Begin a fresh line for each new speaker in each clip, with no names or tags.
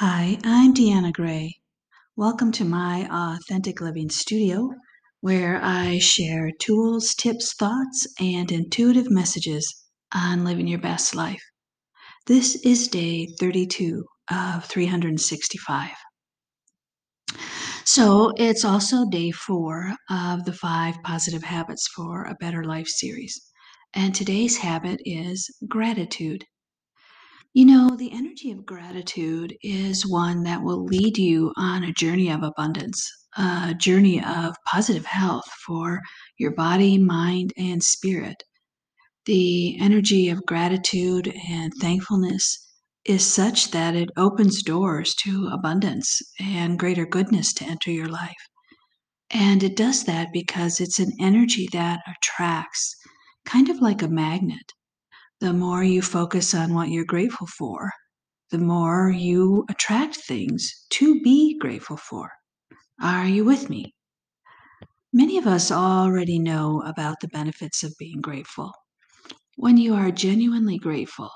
Hi, I'm Deanna Gray. Welcome to my Authentic Living Studio, where I share tools, tips, thoughts, and intuitive messages on living your best life. This is day 32 of 365. So it's also day four of the five positive habits for a better life series. And today's habit is gratitude. You know, the energy of gratitude is one that will lead you on a journey of abundance, a journey of positive health for your body, mind, and spirit. The energy of gratitude and thankfulness is such that it opens doors to abundance and greater goodness to enter your life. And it does that because it's an energy that attracts, kind of like a magnet. The more you focus on what you're grateful for, the more you attract things to be grateful for. Are you with me? Many of us already know about the benefits of being grateful. When you are genuinely grateful,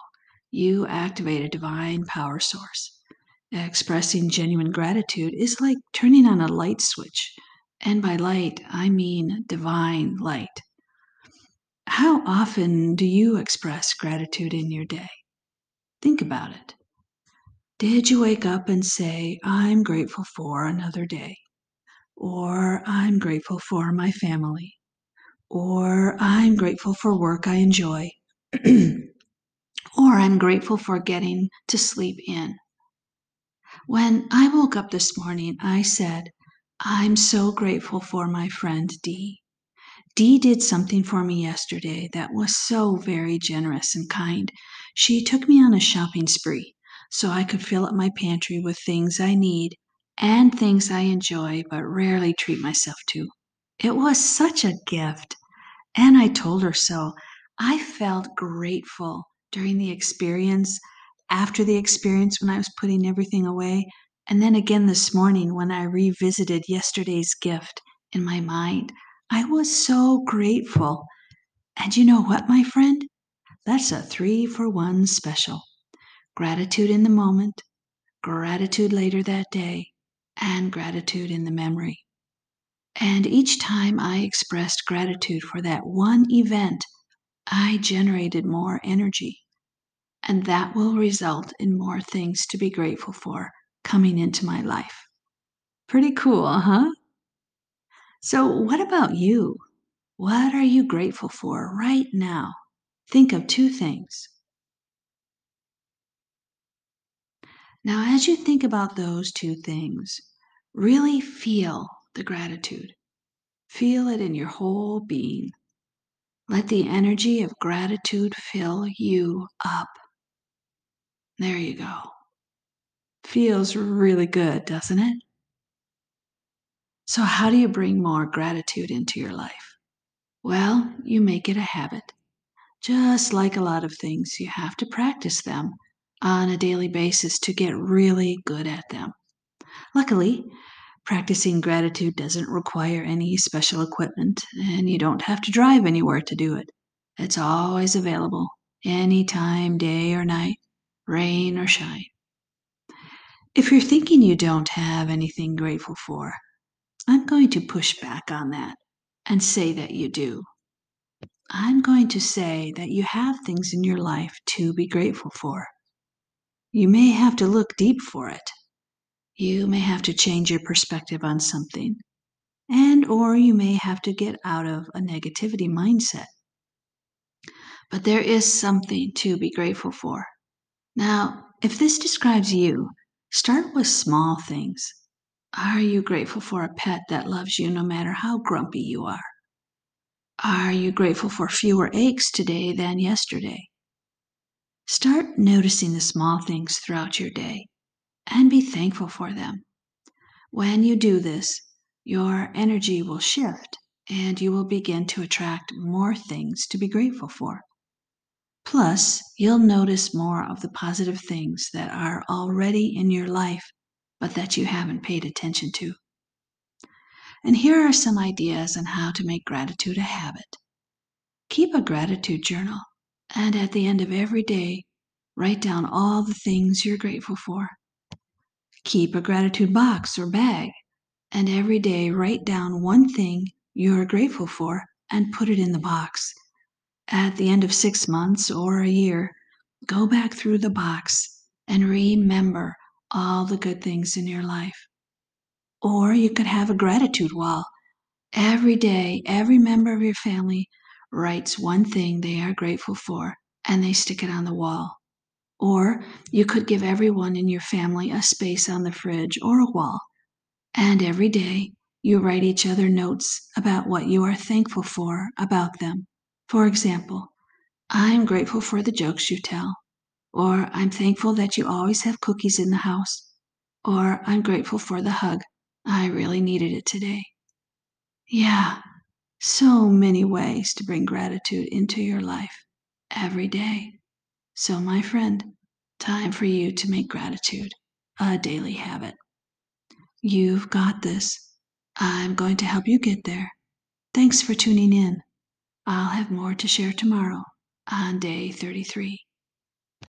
you activate a divine power source. Expressing genuine gratitude is like turning on a light switch. And by light, I mean divine light. How often do you express gratitude in your day? Think about it. Did you wake up and say, I'm grateful for another day? Or I'm grateful for my family? Or I'm grateful for work I enjoy? or I'm grateful for getting to sleep in? When I woke up this morning, I said, I'm so grateful for my friend Dee. Dee did something for me yesterday that was so very generous and kind. She took me on a shopping spree so I could fill up my pantry with things I need and things I enjoy but rarely treat myself to. It was such a gift. And I told her so. I felt grateful during the experience, after the experience when I was putting everything away, and then again this morning when I revisited yesterday's gift in my mind. I was so grateful. And you know what, my friend? That's a three for one special. Gratitude in the moment, gratitude later that day, and gratitude in the memory. And each time I expressed gratitude for that one event, I generated more energy. And that will result in more things to be grateful for coming into my life. Pretty cool, huh? So, what about you? What are you grateful for right now? Think of two things. Now, as you think about those two things, really feel the gratitude. Feel it in your whole being. Let the energy of gratitude fill you up. There you go. Feels really good, doesn't it? So, how do you bring more gratitude into your life? Well, you make it a habit. Just like a lot of things, you have to practice them on a daily basis to get really good at them. Luckily, practicing gratitude doesn't require any special equipment, and you don't have to drive anywhere to do it. It's always available, any time, day or night, rain or shine. If you're thinking you don't have anything grateful for, I'm going to push back on that and say that you do. I'm going to say that you have things in your life to be grateful for. You may have to look deep for it. You may have to change your perspective on something. And or you may have to get out of a negativity mindset. But there is something to be grateful for. Now, if this describes you, start with small things. Are you grateful for a pet that loves you no matter how grumpy you are? Are you grateful for fewer aches today than yesterday? Start noticing the small things throughout your day and be thankful for them. When you do this, your energy will shift and you will begin to attract more things to be grateful for. Plus, you'll notice more of the positive things that are already in your life, but that you haven't paid attention to. And here are some ideas on how to make gratitude a habit. Keep a gratitude journal, and at the end of every day, write down all the things you're grateful for. Keep a gratitude box or bag, and every day write down one thing you are grateful for and put it in the box. At the end of six months or a year, go back through the box and remember all the good things in your life. Or you could have a gratitude wall. Every day, every member of your family writes one thing they are grateful for and they stick it on the wall. Or you could give everyone in your family a space on the fridge or a wall. And every day you write each other notes about what you are thankful for about them. For example, I'm grateful for the jokes you tell. Or I'm thankful that you always have cookies in the house. Or I'm grateful for the hug. I really needed it today. Yeah, so many ways to bring gratitude into your life every day. So, my friend, time for you to make gratitude a daily habit. You've got this. I'm going to help you get there. Thanks for tuning in. I'll have more to share tomorrow on day 33.